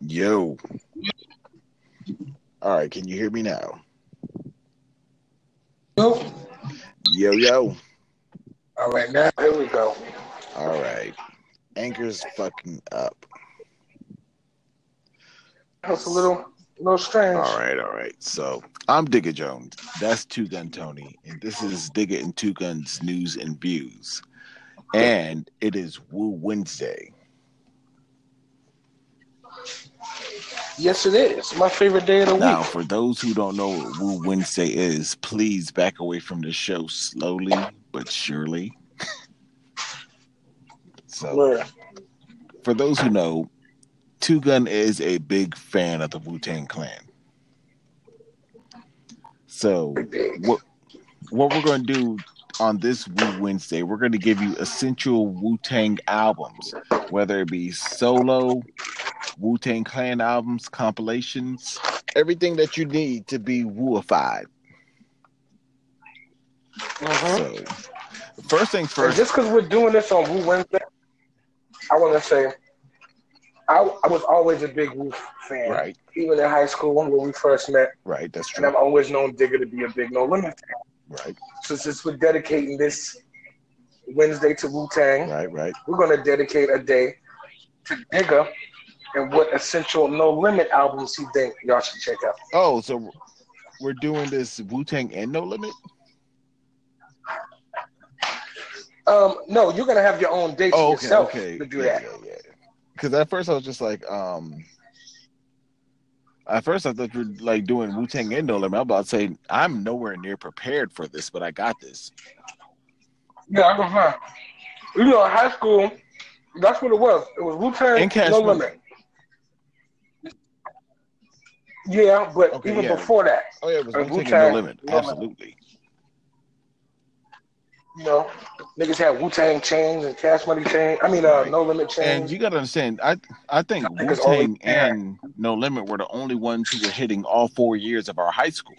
Yo. All right, can you hear me now? Yo. Yo, yo. All right, now here we go. All right. Anchor's fucking up. That's a little, little strange. All right, all right. So I'm Digger Jones. That's Two Gun Tony, and this is Digger and Two Guns News and Views. And it is Woo Wednesday. Yes, it is. My favorite day of the Now, week. Now, for those who don't know what Woo Wednesday is, please back away from the show slowly but surely. so, for those who know, Two Gun is a big fan of the Wu Tang Clan. So, what what we're going to do on this Wu Wednesday, we're going to give you essential Wu Tang albums, whether it be solo, Wu Tang Clan albums, compilations, everything that you need to be Wuified. Mhm. So, first things And first, just because we're doing this on Woo Wednesday, I want to say I, I was always a big Wu fan. right, Even in high school when we first met, right, that's true. and I've always known Digger to be a big No Limit fan. right, So since we're dedicating this Wednesday to Wu Tang, right, right. we're going to dedicate a day to Digger and what essential No Limit albums he think y'all should check out. Oh, so we're doing this Wu Tang and No Limit. Um, no, you're gonna have your own day to Oh, okay, yourself okay. to do yeah, that. Yeah, yeah. Because at first I was just like, um, at first I thought you were like doing Wu Tang and No Limit. I'm about to say I'm nowhere near prepared for this, but I got this. Yeah, I can find. You know, in high school, that's what it was. It was Wu Tang, And No Limit. Yeah, but Okay, even yeah. before that, Oh yeah, it was Wu Tang and Limit. Absolutely. you know, niggas had Wu Tang chains and Cash Money chains. I mean, uh, Right. No Limit chains. And you got to understand, I I think Wu think only Tang and No Limit were the only ones who were hitting all four years of our high school.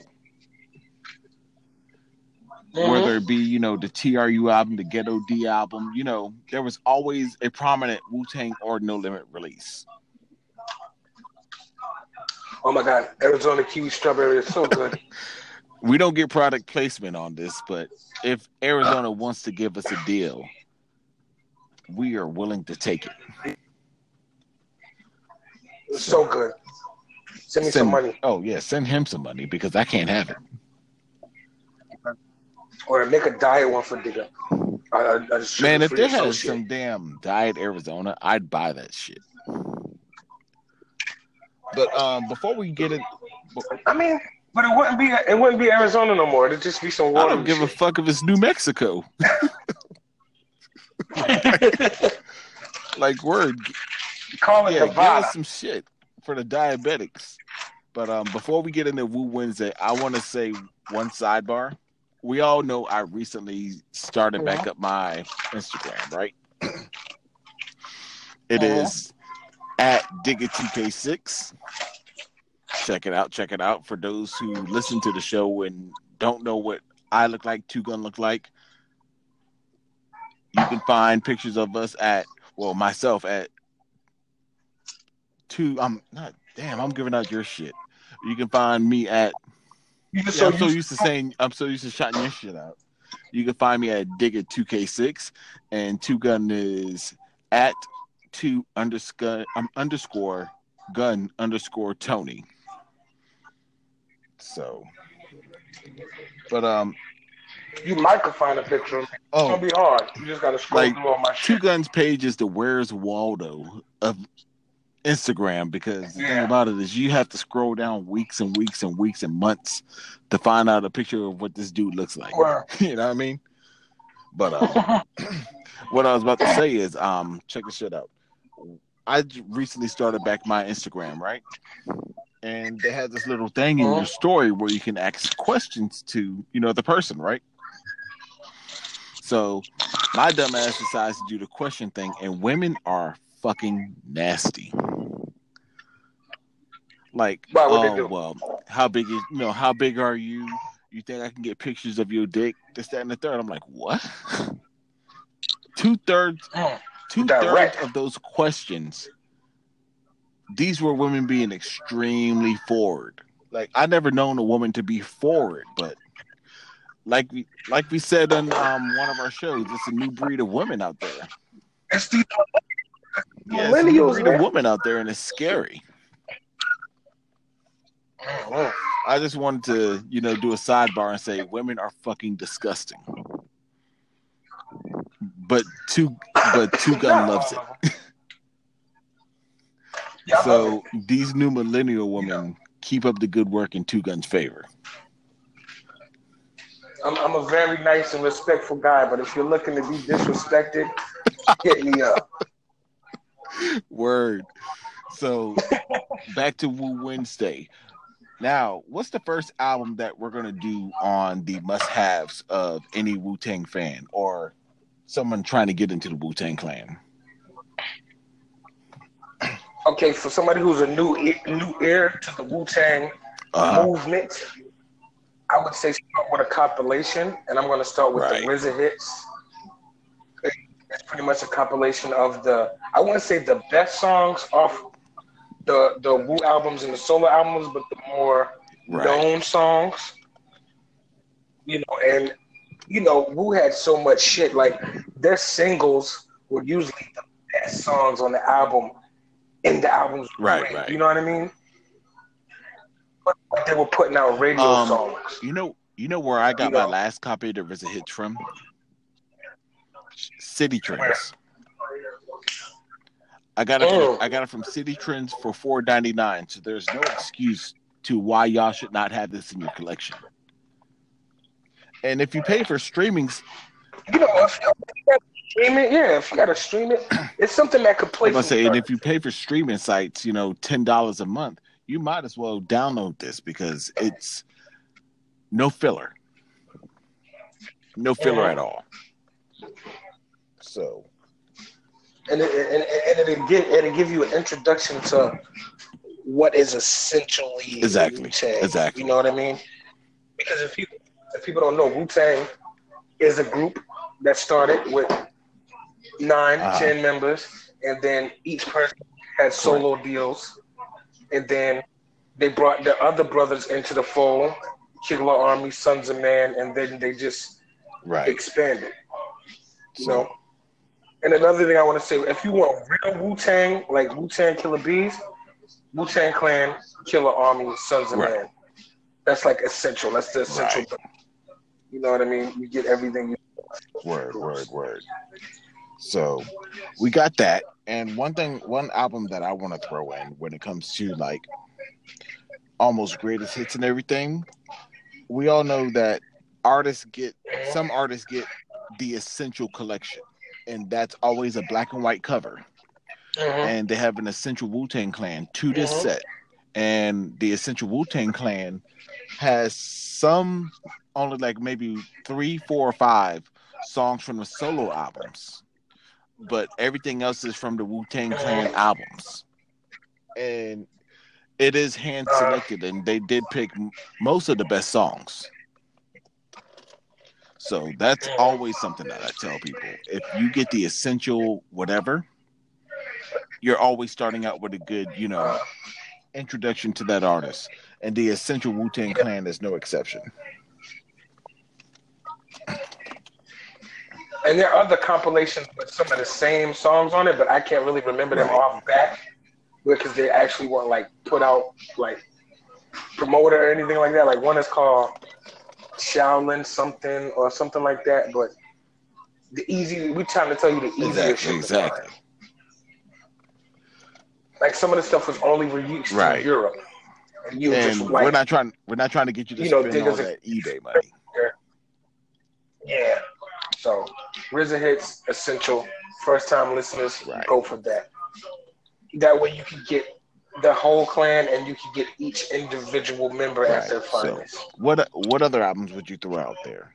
Mhm. whether it be you know the TRU album, the Ghetto D album, you know there was always a prominent Wu Tang or No Limit release. Oh my God, Arizona kiwi strawberry is so good. We don't get product placement on this, but if Arizona wants to give us a deal, we are willing to take it. It's so good. Send me some money Oh yeah, send him some money because I can't have it. or make a diet one for Digger. Man, if there has some damn diet Arizona, I'd buy that shit. But um, before we get it, I mean, but it wouldn't be it wouldn't be Arizona no more. It'd just be some water. I don't give a fuck if it's New Mexico. Like word, Call it yeah, give us some shit for the diabetics. But um, before we get into Woo Wednesday, I want to say one sidebar. We all know I recently started back up my Instagram, right? It Uh-huh. is at Digga2K6. Check it out. Check it out. For those who listen to the show and don't know what I look like, Two Gun look like, you can find pictures of us at, well, myself at two. I'm not, damn, I'm giving out your shit. You can find me at, yeah, I'm so so used to saying, I'm so used to shouting your shit out. You can find me at Digga2K6, and Two Gun is at two underscore um, underscore gun underscore Tony. So, but um, you might could find a picture. It's oh, gonna be hard. You just gotta scroll Like, through all my shit. Two. Guns page is the Where's Waldo of Instagram because the thing about it is you have to scroll down weeks and weeks and weeks and months to find out a picture of what this dude looks like. You know what I mean? But uh, what I was about to say is, um, check this shit out. I j- recently started back my Instagram, right? And they had this little thing in your story where you can ask questions to, you know, the person, right? So my dumbass decides to do the question thing, and women are fucking nasty. Like, Why would they oh do? well, how big is you know how big are you? You think I can get pictures of your dick? This, that, and the third. I'm like, what? Two thirds, Mm. Two thirds of those questions these were women being extremely forward. Like I never known a woman to be forward, but like we like we said on um, one of our shows, it's a new breed of women out there. It's the Yeah, it's a new breed of women out there, and it's scary. Mhm. I just wanted to, you know, do a sidebar and say women are fucking disgusting. But two, but two gun loves it. Yeah, love So these new millennial women keep up the good work in Two Guns' favor. I'm, I'm a very nice and respectful guy, but if you're looking to be disrespected, hit me up. Word. So back to Woo Wednesday. Now, what's the first album that we're gonna do on the must-haves of any Wu Tang fan or someone trying to get into the Wu Tang Clan? Okay, for somebody who's a new new ear to the Wu Tang Uh, movement, I would say start with a compilation, and I'm going to start with Right. the RZA hits. It's pretty much a compilation of the I want to say the best songs off the the Wu albums and the solo albums, but the more right. known songs. You know, and you know, Wu had so much shit. Like their singles were usually the best songs on the album, and the albums. Right, great, right. You know what I mean? But they were putting out radio Um, songs. You know, you know where I got You my know. last copy of the RZA hits from? Citi Trends. I got it. Oh. From, I got it from Citi Trends for four ninety nine. So there's no excuse to why y'all should not have this in your collection. And if you pay for streamings, You know, if you got to stream it, yeah, if you got to stream it, it's something that could play. I'm gonna say, and if you pay for streaming sites, you know, ten dollars a month, you might as well download this because it's no filler, no filler Mhm. at all. So and it, and, and it'll give it'll give you an introduction to what is essentially Exactly, exactly. You know what I mean? Because if people if people don't know, Wu Tang is a group that started with 9 Uh-huh. ten members, and then each person had solo deals, and then they brought the other brothers into the fold, Killer Army, Sunz of Man, and then they just right, expanded. You so know. And another thing I want to say, if you want real Wu Tang, like Wu Tang Killa Bees, Wu Tang Clan, Killarmy, Sons of Right. Man. That's like essential. That's the essential Right. You know what I mean? You get everything. You, word, word, word. So we got that, and one thing, one album that I want to throw in when it comes to like almost greatest hits and everything. We all know that artists get some artists get the essential collection, and that's always a black and white cover. Mhm. and they have an essential Wu Tang Clan to this Mhm. set, and the essential Wu Tang Clan has some only like maybe three, four, or five songs from the solo albums, but everything else is from the Wu Tang Clan uh-huh. albums, and it is hand selected, and they did pick most of the best songs. So that's always something that I tell people. If you get the essential whatever, you're always starting out with a good, you know, introduction to that artist. And the essential Wu Tang Clan is no exception. And there are other compilations with some of the same songs on it, but I can't really remember them off back because they actually weren't like put out like promoted or anything like that. Like one is called Shaolin something or something like that. But the easy, we trying to tell you the easiest Exactly, exactly. Like some of the stuff was only released Right. in Europe, and you And just like, we're not trying we're not trying to get you to You know, spend all that eBay money. yeah. So RZA hits essential. First time listeners, Right. go for that. That way you can get the whole clan and you can get each individual member at Right. their So finest. what what other albums would you throw out there?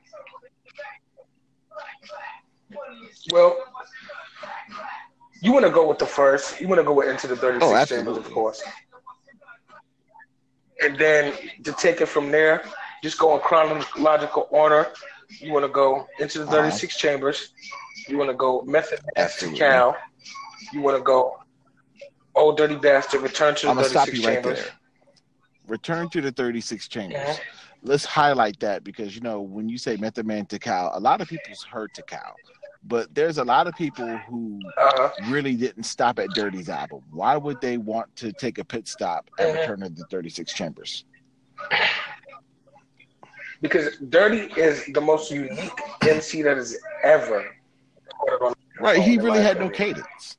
Well, you want to go with the first. You want to go with Into the 36 Oh, Chambers, of course. And then to take it from there, just go in chronological order. You want to go Into the Uh-huh. 36 Chambers. You want to go Method to Absolutely. Cal. You want to go Old Dirty Bastard, Return to the I'm gonna 36 stop you right Chambers. there. Return to the 36 Chambers. Let's highlight that because you know when you say Method Man Tical, a lot of people's heard Tical but there's a lot of people who Uh-huh. really didn't stop at Dirty's album. Why would they want to take a pit stop at Mhm. Return of the 36 Chambers? Because Dirty is the most unique MC that has ever. recorded on the Right, he really had no cadence.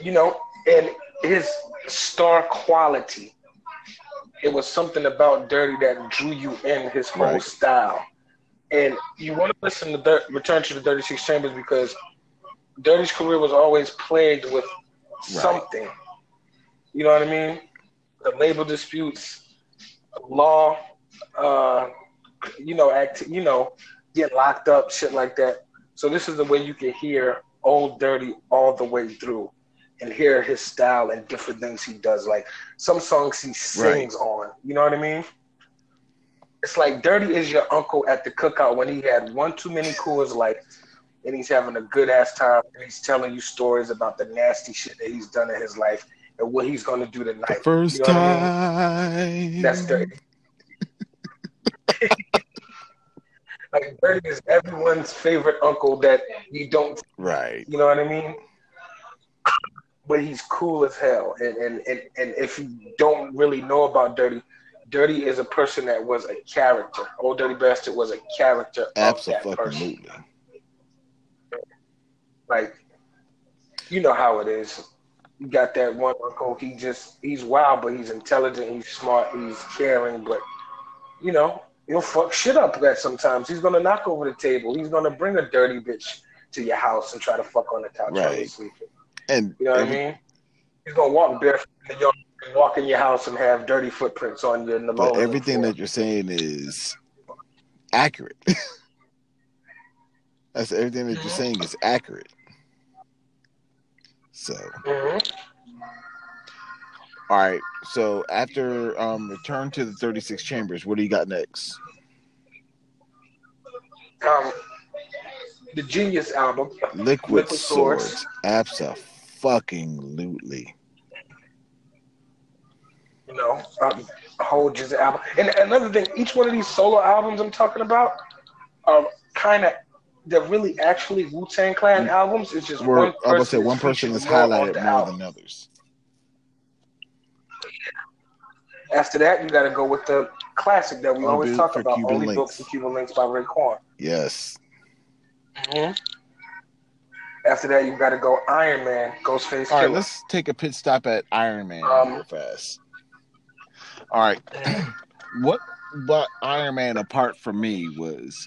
You know, and his star quality. It was something about Dirty that drew you in his whole Right. style. And you want to listen to Dir- Return to the 36 Chambers because Dirty's career was always plagued with something. You know what I mean? The label disputes, law, uh, you know, act, you know, get locked up, shit like that. So this is the way you can hear Old Dirty all the way through, and hear his style and different things he does. Like some songs he sings on. You know what I mean? It's like Dirty is your uncle at the cookout when he had one too many Coors Light, and he's having a good ass time, and he's telling you stories about the nasty shit that he's done in his life and what he's gonna do tonight. The first You know what I mean? time. That's dirty. like dirty is everyone's favorite uncle that you don't Right. you know what I mean? But he's cool as hell. And and, and, and if you don't really know about Dirty, Dirty is a person that was a character. Old Dirty Bastard was a character of that person. Absolutely. Like, you know how it is. You got that one uncle. He just he's wild, but he's intelligent. He's smart. He's caring. But you know he'll fuck shit up. That sometimes he's gonna knock over the table. He's gonna bring a dirty bitch to your house and try to fuck on the couch while you're sleeping. And You know what I mean? He's gonna walk barefoot in the yard, walk in your house and have dirty footprints on you in the but everything that you're saying is accurate. That's everything that you're Mhm. saying is accurate. So, Mhm. all right. So after um return to the 36 chambers, what do you got next? Um, the Genius album. Liquid, Liquid swords. Swords. Absolutely. you know, um, whole Jizz album. And another thing, each one of these solo albums I'm talking about are kind of they're really actually Wu Tang Clan albums. is just We're, one I was say person one person is highlighted more album. than others. After that, you got to go with the classic that we Only always talk about, Cuban "Only Links. for Cuban Links" by Raekwon. Yes. After that, you got to go Iron Man, Ghostface All right, Killer. let's take a pit stop at Iron Man Um, real fast. All right, what but Iron Man apart from me was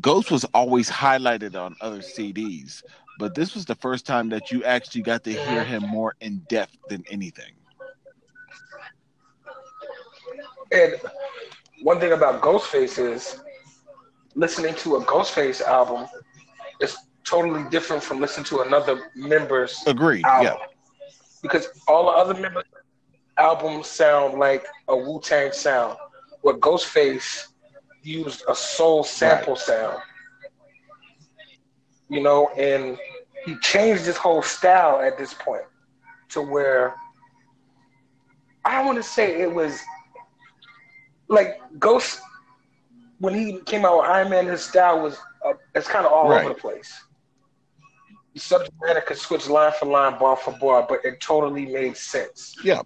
Ghost was always highlighted on other CDs, but this was the first time that you actually got to hear him more in depth than anything. And one thing about Ghostface is listening to a Ghostface album is totally different from listening to another member's Agreed. album. Yeah. Because all the other members' albums sound like a Wu Tang sound, where Ghostface used a soul sample sound. You know, and he changed his whole style at this point to where I want to say it was like Ghost when he came out with Iron Man. His style was uh, it's kind of all Right. over the place. The subject matter could switch line for line, bar for bar, but it totally made sense. Yeah.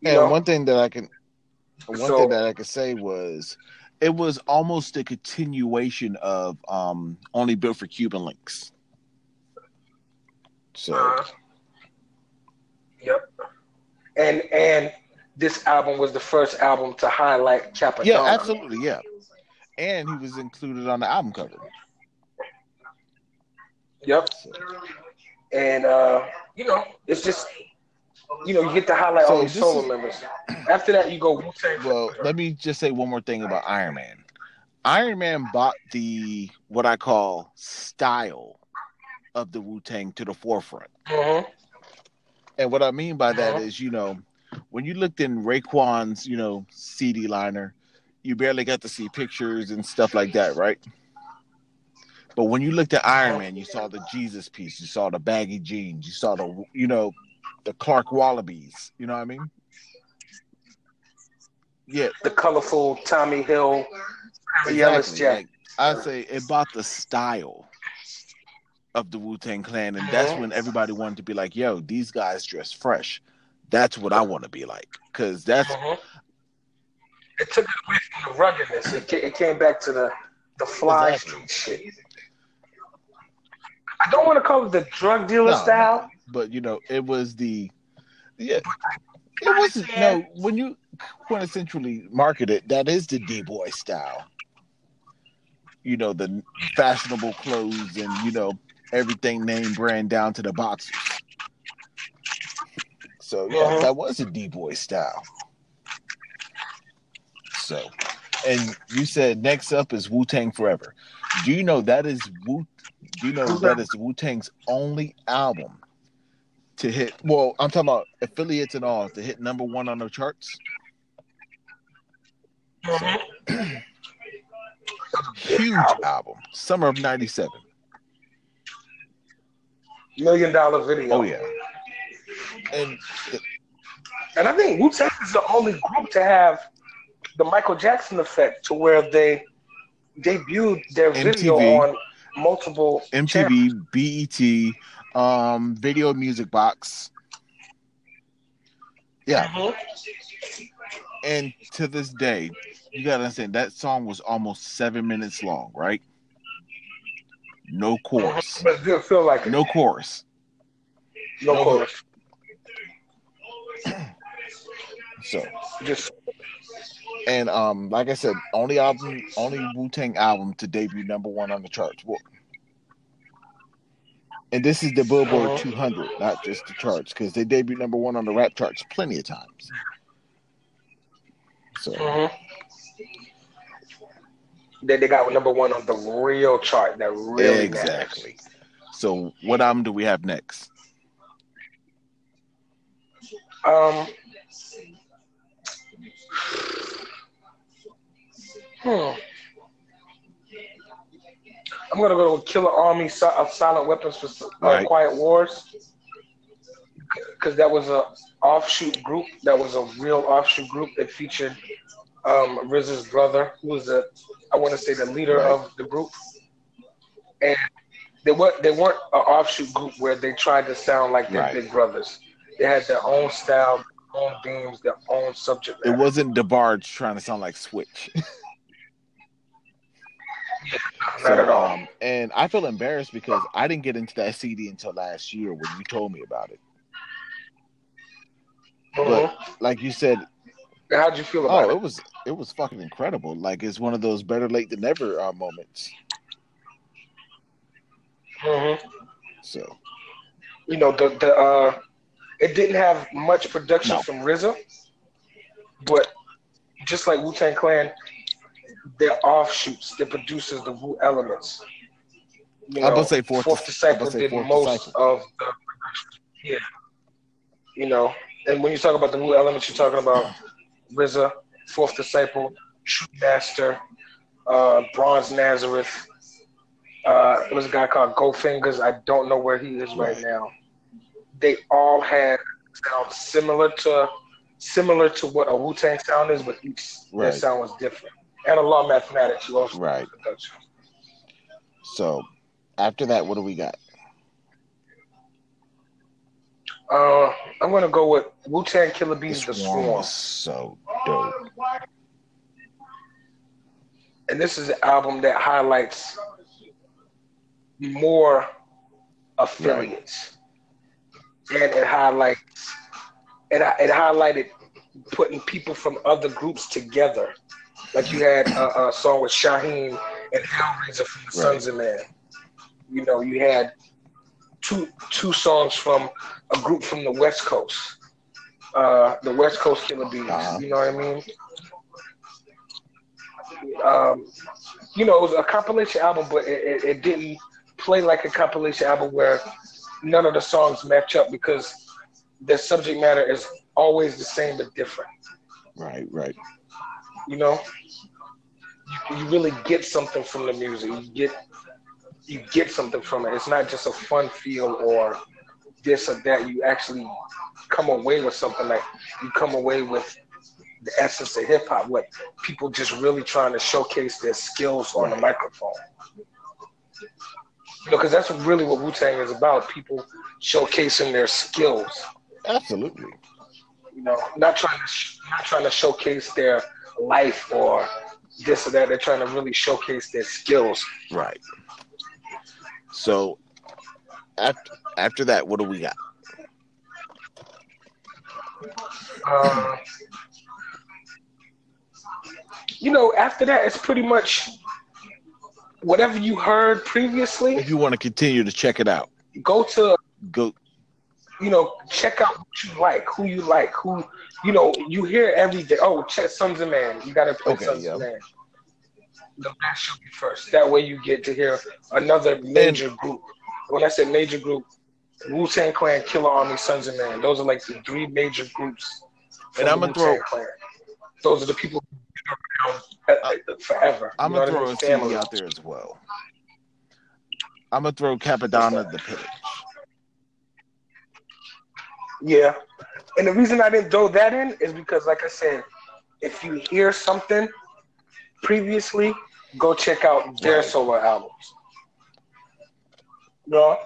You And know? one thing that I can one So- thing that I could say was it was almost a continuation of um only built for Cuban links. So Uh, yep. And and this album was the first album to highlight Cappadonna. yeah, absolutely, yeah. And he was included on the album cover. Yep. So, And uh, you know, it's just you know, you get to highlight So all these solo is- members. After that, you go Wu Tang. well, let me just say one more thing about Iron Man. Iron Man brought the what I call style of the Wu Tang to the forefront. Mhm. And what I mean by that Uh-huh. is, you know, when you looked in Raekwon's, you know, CD liner, you barely got to see pictures and stuff like that, right? But when you looked at Iron Man, you saw the Jesus piece, you saw the baggy jeans, you saw the you know the Clark Wallabees. You know what I mean? Yeah, The colorful Tommy Hill, exactly. jacket. Like, I'd say it bought the style of the Wu Tang Clan, and that's when everybody wanted to be like, "Yo, these guys dress fresh." That's what I want to be like, because that's Mhm. It took it away from the ruggedness. It, it came back to the the fly Exactly. street shit. I don't want to call it the drug dealer No. style. But you know, it was the yeah. It wasn't no when you quintessentially market it, that is the D boy style. You know, the fashionable clothes and you know everything name brand down to the boxers. So yeah, Uh-huh. that was a D boy style. So, and you said next up is Wu Tang Forever. Do you know that is Wu? Do you know that is Wu Tang's only album to hit? Well, I'm talking about affiliates and all to hit number one on the charts. Huge album, summer of '97. Million dollar video. Oh yeah, and And I think Wu Tang is the only group to have the Michael Jackson effect to where they debuted their video on multiple channels. MTV, BET, um, Video Music Box. Yeah, Mhm. and to this day, you gotta understand that song was almost seven minutes long, right? No chorus, But it feel like no chorus. no no. chorus. So, Just and um, like I said, only album, only Wu Tang album to debut number one on the charts. Well, and this is the Billboard Uh-huh. 200, not just the charts, because they debuted number one on the rap charts plenty of times. So, mhm. Then they got number one on the real chart. That really matters. exactly. So, what album do we have next? Um. Hmm. I'm gonna go to Killarmy of Silent Weapons for uh, Right. Quiet Wars because that was a offshoot group. That was a real offshoot group that featured um, RZA's brother, who was the I want to say the leader Right. of the group, and they weren't they weren't an offshoot group where they tried to sound like their Right. big brothers. They had their own style, their own themes, their own subject It wasn't DeBarge trying to sound like Switch. All. Um, and I feel embarrassed because I didn't get into that CD until last year when you told me about it. Mhm. Like you said, How'd you feel about oh, it? it was it was fucking incredible. Like it's one of those better late than never uh, moments. Mhm. So You know the the uh, it didn't have much production No. from RZA, but just like Wu Tang Clan, their offshoots, their producers, the Wu Elements. You I'm gonna say Fourth- Fourth Disciple did Fourth most Disciple. of the. Yeah. You know, and when you talk about the Wu Elements, you're talking about RZA, Fourth Disciple, True Master, uh, Bronze Nazareth. Uh, there was a guy called Goldfinghaz. I don't know where he is right Right. now. They all had sound similar to similar to what a Wu Tang sound is, but each their sound was different. And Allah Mathematics, you also Right. so after that, what do we got? Uh, I'm gonna go with Wu Tang Killa Bees, The Swarm so dope. and this is an album that highlights more affiliates, and it highlights it, it highlighted putting people from other groups together. Like you had a, song with Shaheen and Hell Razah from the Right. Sunz of Man. You know, you had two two songs from a group from the West Coast, uh, the West Coast Killa Bees. Uh-huh. You know what I mean? um, you know, it was a compilation album, but it, it, it didn't play like a compilation album where none of the songs match up because the subject matter is always the same but different. Right, right. You know, you, you really get something from the music. You get you get something from it. It's not just a fun feel or this or that. You actually come away with something like you come away with the essence of hip hop, what people just really trying to showcase their skills on the microphone. You know, because that's really what Wu Tang is about. People showcasing their skills. Absolutely. You know, not trying to not trying to showcase their life or this or that. They're trying to really showcase their skills. Right. So after after that, what do we got? Uh, you know, after that, it's pretty much whatever you heard previously. If you want to continue to check it out, go to go. You know, check out what you like, who you like, who you know. You hear every day. Oh, check Sunz of Man. You got to play okay, Sons yeah. of Man. The that should be first. That way, you get to hear another major and, group. When I said major group, Wu Tang Clan, Killer Army, Sunz of Man. Those are like the three major groups. And I'm gonna throw. Clan. Those are the people around uh, forever. I'm gonna throw a CD out there as well. I'm gonna throw Cappadonna the Pillage. Yeah, and the reason I didn't throw that in is because, like I said, if you hear something previously, go check out their right. solo albums. No,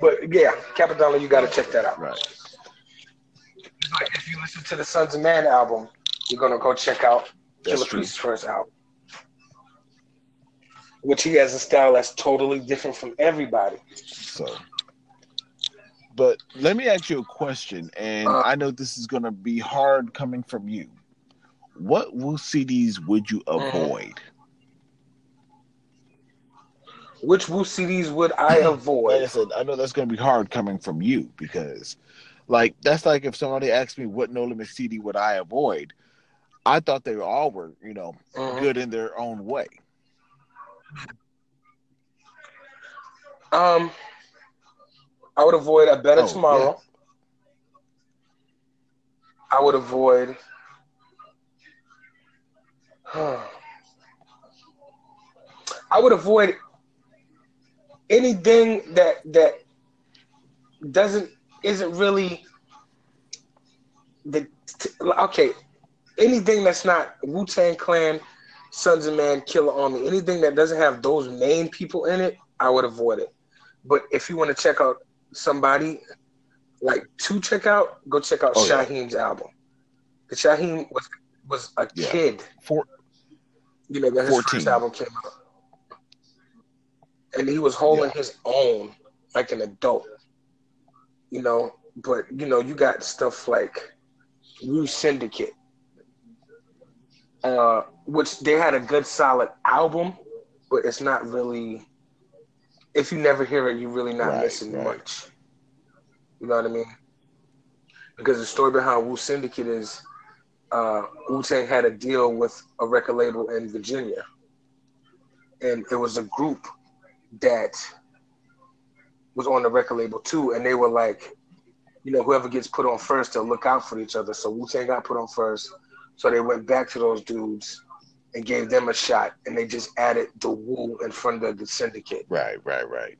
but yeah, Cappadonna, you got to check that out. Right. But if you listen to the Sunz of Man album, you're gonna go check out Killah Priest's first album, which he has a style that's totally different from everybody. So, but let me ask you a question, and uh, I know this is gonna be hard coming from you. What Wu CDs would you mm-hmm. avoid? Which Wu CDs would I avoid? like I said, I know that's gonna be hard coming from you because, like, that's like if somebody asked me what No Limit CD would I avoid. I thought they all were, you know, mm-hmm. good in their own way. Um, I would avoid a better oh, tomorrow. Yeah. I would avoid. I would avoid anything that that doesn't isn't really the okay anything that's not Wu Tang Clan, Sunz of Man, Killarmy, anything that doesn't have those main people in it, I would avoid it. But if you want to check out somebody like to check out, go check out oh, Shyheim's yeah. album. The Shyheim was was a yeah. kid. Four, you know, that his 14. first album came out. And he was holding yeah. his own like an adult. You know, but you know, you got stuff like Wu Syndicate uh, which they had a good solid album, but it's not really. If you never hear it, you're really not right, missing right. much. You know what I mean? Because the story behind Wu Syndicate is uh, Wu Tang had a deal with a record label in Virginia, and it was a group that was on the record label too, and they were like, you know, whoever gets put on first, they'll look out for each other. So Wu Tang got put on first. So they went back to those dudes and gave them a shot, and they just added the Wu in front of the syndicate. Right, right, right.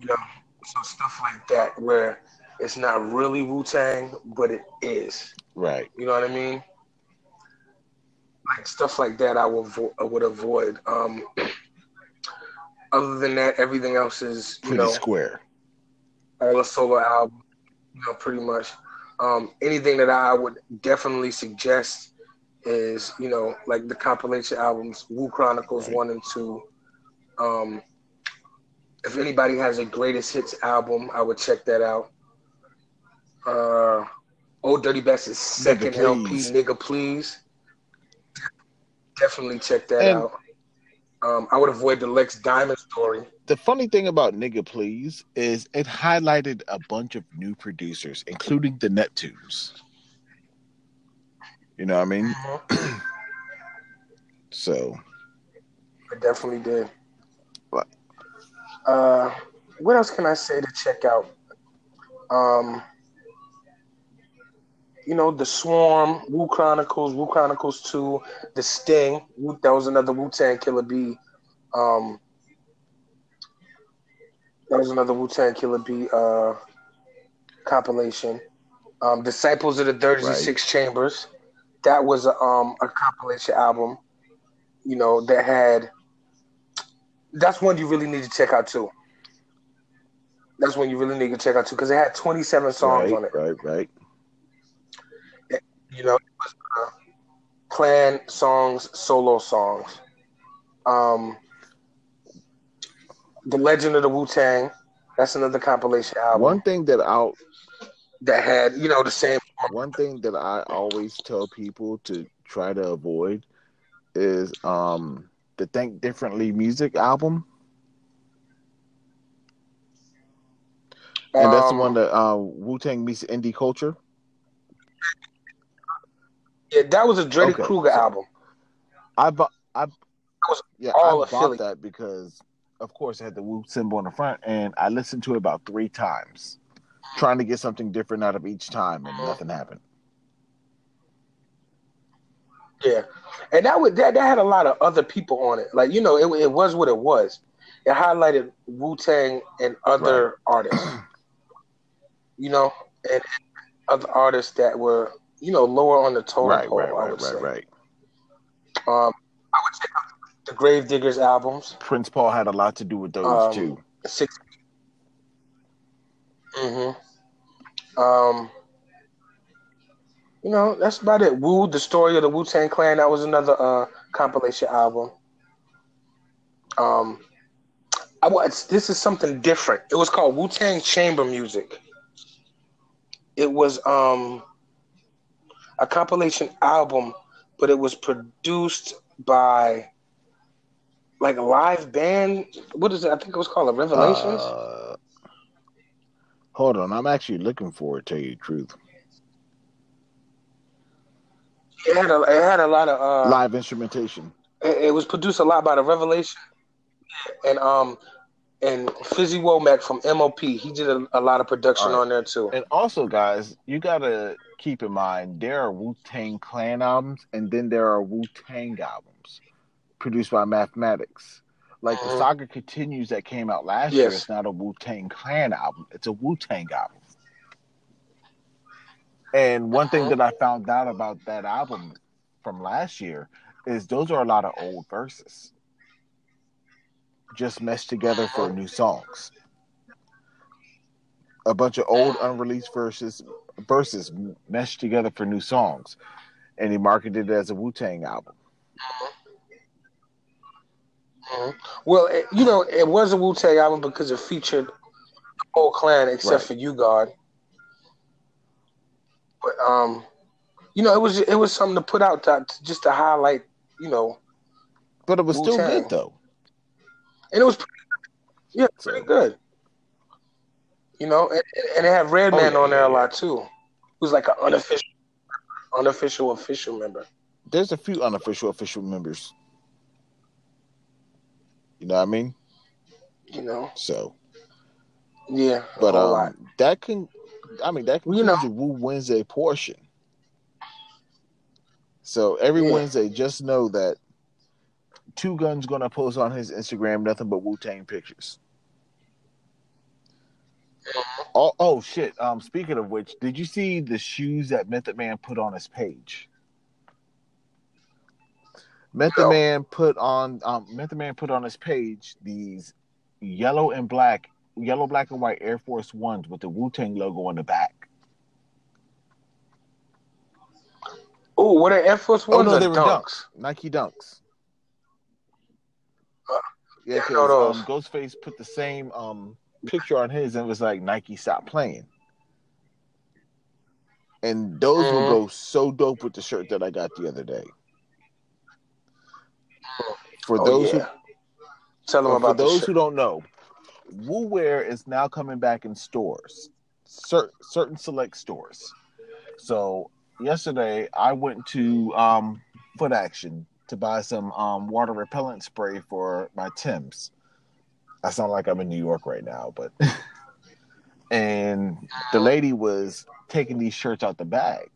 You know, so stuff like that where it's not really Wu Tang, but it is. Right. You know what I mean? Like stuff like that, I would vo- I would avoid. Um, other than that, everything else is you pretty know square. All the solo album, you know, pretty much. Um, anything that I would definitely suggest is, you know, like the compilation albums, Wu Chronicles 1 and 2. Um, if anybody has a greatest hits album, I would check that out. Uh, Old Dirty Bastard's second nigga, LP, Nigga Please. Definitely check that and, out. Um, I would avoid the Lex Diamond story the funny thing about Nigga Please is it highlighted a bunch of new producers, including the Neptunes. You know what I mean? Mm-hmm. so. I definitely did. What? Uh, what else can I say to check out? Um, you know, The Swarm, Wu Chronicles, Wu Chronicles 2, The Sting. That was another Wu Tang Killer B. Um, That was another Wu Tang Killer B uh, compilation. Um, Disciples of the 36 right. Chambers. That was a, um, a compilation album, you know, that had. That's one you really need to check out too. That's one you really need to check out too because it had 27 songs right, on it. Right, right. You know, it was uh, clan songs, solo songs. Um, the Legend of the Wu Tang. That's another compilation album. One thing that I'll that had you know the same. One thing that I always tell people to try to avoid is um the Think Differently music album. And that's the one um, that uh, Wu Tang meets indie culture. Yeah, that was a Dreddy okay, Kruger so album. I bought. I yeah, I bought that because of course, it had the Wu symbol on the front, and I listened to it about three times, trying to get something different out of each time, and nothing happened. Yeah, and that would that, that had a lot of other people on it. Like you know, it it was what it was. It highlighted Wu Tang and other right. artists. You know, and other artists that were you know lower on the totem right, pole. Right, right, I would right, say. right. Um, I would say the Gravediggaz albums. Prince Paul had a lot to do with those um, too. Six. Mm-hmm. Um. You know, that's about it. Wu, the story of the Wu Tang Clan. That was another uh, compilation album. Um, I was. This is something different. It was called Wu Tang Chamber Music. It was um a compilation album, but it was produced by like a live band. What is it? I think it was called a Revelations. Uh, hold on, I'm actually looking for it. Tell you the truth. It had a it had a lot of uh, live instrumentation. It, it, was produced a lot by the Revelation, and um, and Fizzy Womack from MOP. He did a, a lot of production right. on there too. And also, guys, you gotta keep in mind there are Wu Tang Clan albums, and then there are Wu Tang albums produced by Mathematics. Like the uh-huh. saga continues that came out last yes. year. It's not a Wu Tang Clan album. It's a Wu Tang album. And one thing uh-huh. that I found out about that album from last year is those are a lot of old verses, just meshed together for new songs. A bunch of old unreleased verses verses meshed together for new songs, and he marketed it as a Wu Tang album. Mm-hmm. Well, it, you know, it was a Wu Tang album because it featured the whole clan except right. for U-God. But um, you know, it was it was something to put out to, just to highlight, you know. But it was Wu-Tang. still good though, and it was, pretty, yeah, so. pretty good. You know, and, and it had Redman oh, yeah, on there yeah, a lot too. Who's like an unofficial, unofficial official member. There's a few unofficial official members. You know what I mean? You know. So. Yeah. But um, lot. that can, I mean, that concludes you know. the Wu Wednesday portion. So every yeah. Wednesday, just know that Two Guns gonna post on his Instagram nothing but Wu Tang pictures. Mm-hmm. Oh, oh shit! Um, speaking of which, did you see the shoes that Method Man put on his page? Method Man put on um, Method Man put on his page these yellow and black, yellow, black and white Air Force Ones with the Wu Tang logo on the back. Oh, what are Air Force Ones? Oh no, they were dunks? dunks. Nike Dunks. Uh, yeah, because um, Ghostface put the same um, picture on his and it was like Nike stop playing. And those mm-hmm. will go so dope with the shirt that I got the other day. For oh, those yeah. who tell them about for those who don't know, Wu Wear is now coming back in stores, certain certain select stores. So yesterday I went to um, Foot Action to buy some um, water repellent spray for my Tims. I sound like I'm in New York right now, but and the lady was taking these shirts out the bag,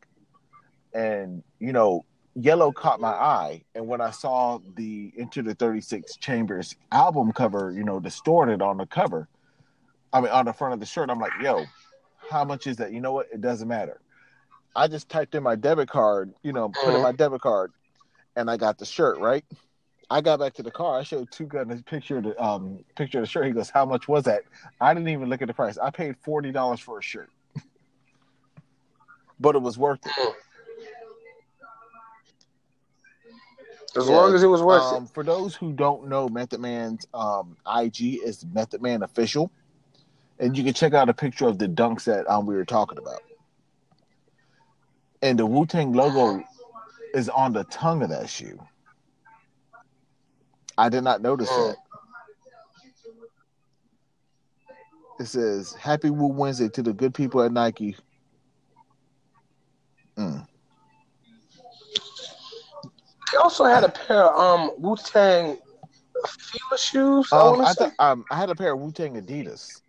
and you know yellow caught my eye and when i saw the into the 36 chambers album cover you know distorted on the cover I mean, on the front of the shirt. I'm like, yo, how much is that? You know what? It doesn't matter. I just typed in my debit card, you know, put in Mhm. my debit card, and I got the shirt, right? I got back to the car. I showed Two Gun a picture of the um picture of the shirt. He goes, "How much was that?" I didn't even look at the price. I paid forty dollars for a shirt, but it was worth it. As Yeah, long as it was worth Um, for those who don't know, Method Man's um, IG is Method Man Official, and you can check out a picture of the dunks that um, we were talking about. And the Wu Tang logo is on the tongue of that shoe. I did not notice Mm. that. It says "Happy Wu Wednesday" to the good people at Nike. Mm. They also had a pair of um Wu Tang Fila shoes. I Um, I say. th- um, I had a pair of Wu Tang Adidas.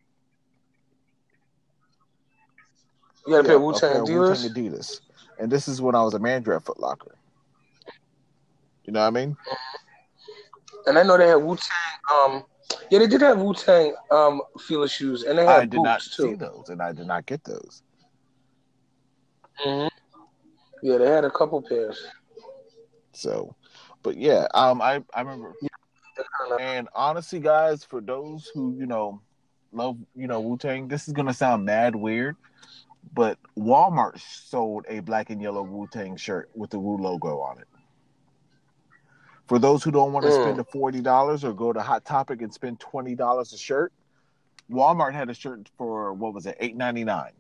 You had a pair of Yeah, Wu Tang Adidas. Wu-Tang Adidas. And this is when I was a manager at Foot Locker. You know what I mean? And I know they had Wu Tang. Um, yeah, they did have Wu Tang um Fila shoes, and they had I did boots not too. see those, and I did not get those. hmm Yeah, they had a couple pairs. So, but yeah, um, I I remember. And honestly, guys, for those who you know love you know Wu Tang, this is gonna sound mad weird, but Walmart sold a black and yellow Wu Tang shirt with the Wu logo on it. For those who don't want to Mm. spend the forty dollars or go to Hot Topic and spend twenty dollars a shirt, Walmart had a shirt for what was it, eight ninety nine,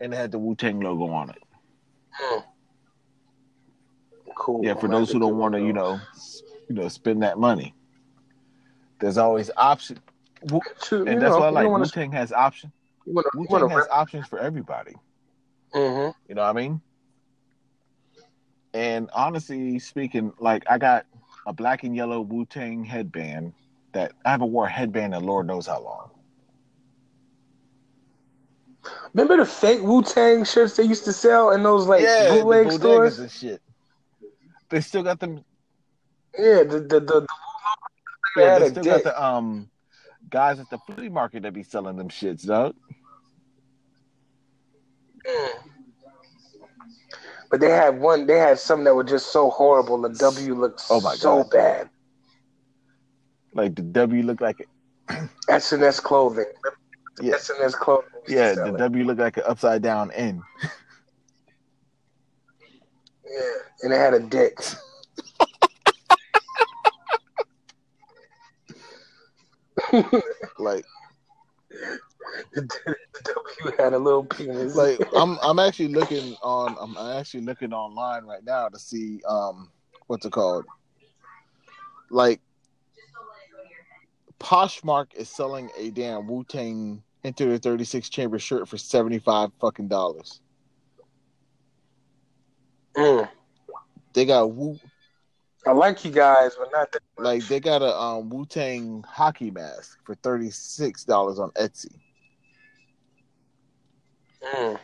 and it had the Wu Tang logo on it. Mm. Cool. Yeah, I'm for those who don't want to, you know, you know, spend that money. There's always option, To- and that's know, why I like Wu Tang has option. Wu Tang has options for everybody. Mhm. You know what I mean? And honestly speaking, like I got a black and yellow Wu Tang headband that I haven't wore a headband in Lord knows how long. Remember the fake Wu Tang shirts they used to sell in those like yeah, bootleg stores? and shit. They still got them. Yeah, the the the, the Yeah, they still dick. got the um guys at the flea market that be selling them shits, dog. Mm. But they had one. They had some that were just so horrible. The W looked Oh my so God. bad. Like the W look like it. S and S clothing. Yeah. S and S clothing. Yeah, the. W look like an upside down N. yeah, and it had a dick. Like, the W had a little penis. like I'm I'm actually looking on I'm actually looking online right now to see um what's it called? Like Poshmark is selling a damn Wu Tang Enter the 36 Chamber shirt for 75 fucking dollars. Mm. They got Wu I like you guys, but not that. much. like they got a um Wu Tang hockey mask for thirty six dollars on Etsy. Mm.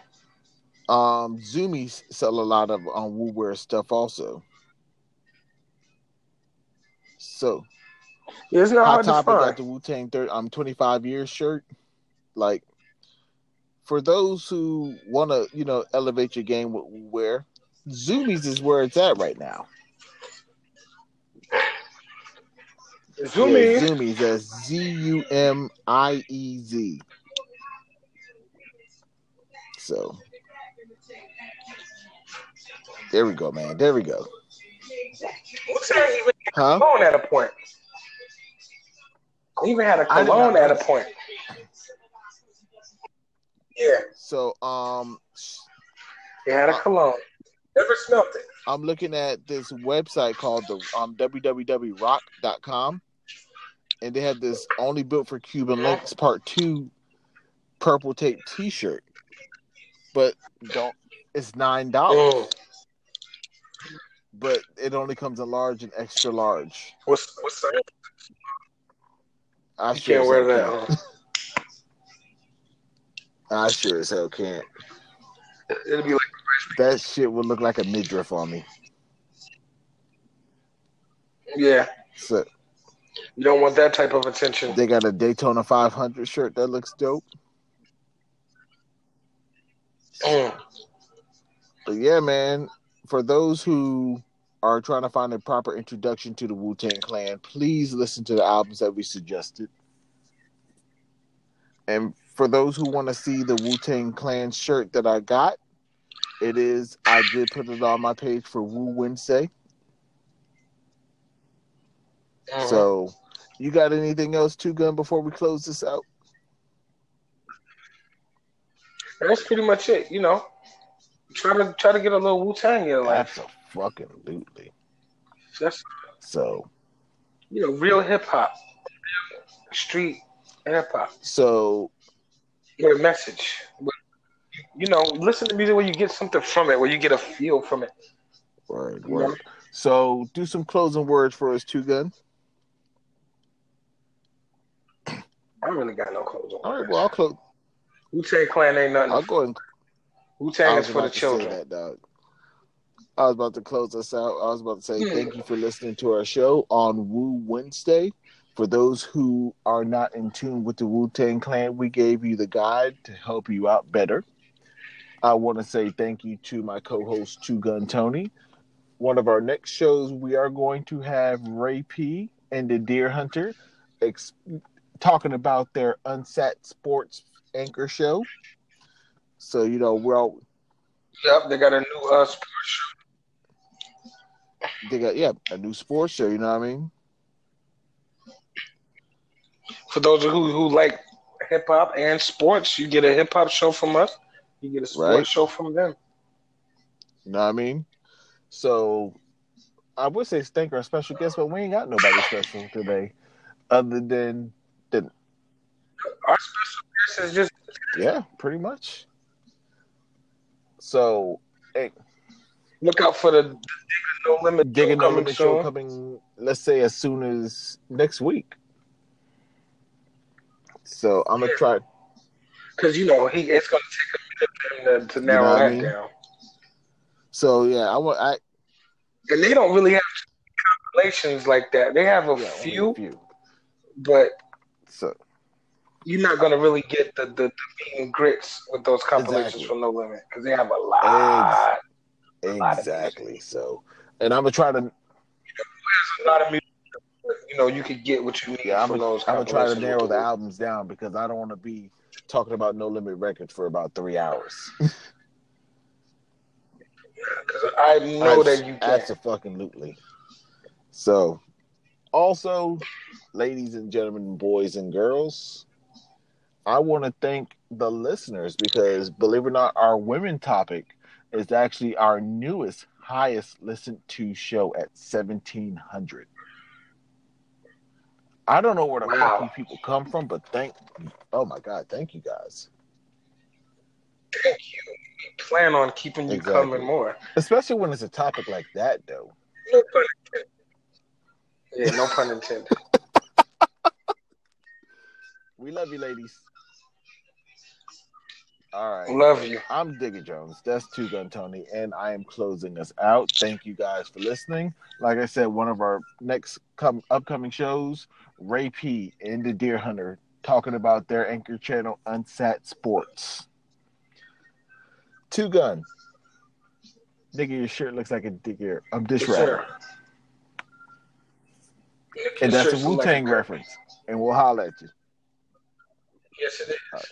Um Zumiez sell a lot of um Wu wear stuff also. So Yeah, it's not Hot hard to Topic got the Wu Tang third um twenty five years shirt. Like for those who want to you know elevate your game with Wu wear, Zumiez is where it's at right now. Zumiez. Yeah, Zumiez that's Z U M I E Z. So there we go, man. There we go. What's that even Huh? cologne at a point? They even had a I did not cologne at a point. Yeah, So um they had a cologne. Never smelt it. I'm looking at this website called the um www.rock.com and they have this only built for Cuban Linx part 2 purple tape t-shirt. But don't it's $9. Mm. But it only comes in large and extra large. What's what's that? I You sure can't wear that. can't. I sure as hell can't. It'll be like That shit would look like a midriff on me. yeah. So You don't want that type of attention. They got a Daytona 500 shirt that looks dope. Mm. But yeah, man, for those who are trying to find a proper introduction to the Wu Tang Clan, please listen to the albums that we suggested. And for those who want to see the Wu Tang Clan shirt that I got, it is, I did put it on my page for Wu Wednesday. Mhm. So, you got anything else, Two Gun, before we close this out? that's pretty much it. You know, try to try to get a little Wu Tang in your life. Absolutely. That's So, you know, real hip hop, street hip hop. so a message. You know, listen to music where you get something from it, where you get a feel from it. word, You know? So, do some closing words for us, Two Gun. I really got no clothes on. All right, well, I'll close. Wu Tang Clan ain't nothing. I'll go and Wu Tang is for the about to say children. that, dog. I was about to close us out. I was about to say Hmm. thank you for listening to our show on Wu Wednesday. For those who are not in tune with the Wu Tang Clan, we gave you the guide to help you out better. I want to say thank you to my co-host Two Gun Tony. One of our next shows, we are going to have Ray P and the Deer Hunter ex- talking about their Unsat Sports anchor show. So you know, we're all Yep, they got a new uh sports show. they got yeah a new sports show. You know what I mean? For those who who like hip hop and sports, you get a hip hop show from us. You get a sports Right. show from them. You know what I mean? So I would say thank a special guest, but we ain't got nobody special today, other than Our special guest is just yeah, pretty much. So hey, look out for the, the No Limit digging no limit show soon. coming. Let's say as soon as next week. So I'm gonna try. Because you know he it's gonna take a minute for him to, to You narrow know what I that mean? down. So yeah, I want I And they don't really have compilations like that. They have a yeah, only a few, few. but So you're not gonna really get the, the, the meat and grits with those compilations Exactly. from No Limit because they have a lot. lot of exactly. So and I'm gonna try to There's a lot of music. You know, you could get what you need Yeah, I'm from gonna, those. I'm gonna try to narrow the albums down because I don't want to be talking about No Limit Records for about three hours. I know that you can. Absolutely. So, also, ladies and gentlemen, boys and girls, I want to thank the listeners because, believe it or not, our women topic is actually our newest, highest listened to show at 1700. I don't know where the Wow. fuck you people come from, but thank, oh my God, thank you guys. Thank you. We plan on keeping you Exactly. coming more. Especially when it's a topic like that, though. No pun intended. Yeah, no pun intended. We love you, ladies. All right. Love you. I'm Digger Jones. That's Two Gun Tony, and I am closing us out. Thank you guys for listening. Like I said, one of our next come upcoming shows, Ray P and the Deer Hunter, talking about their anchor channel, Unsat Sports. Two Gun. Digger, your shirt looks like a digger. I'm dish Yes, rattler. And that's a Wu Tang a- reference. And we'll holler at you. Yes, it is.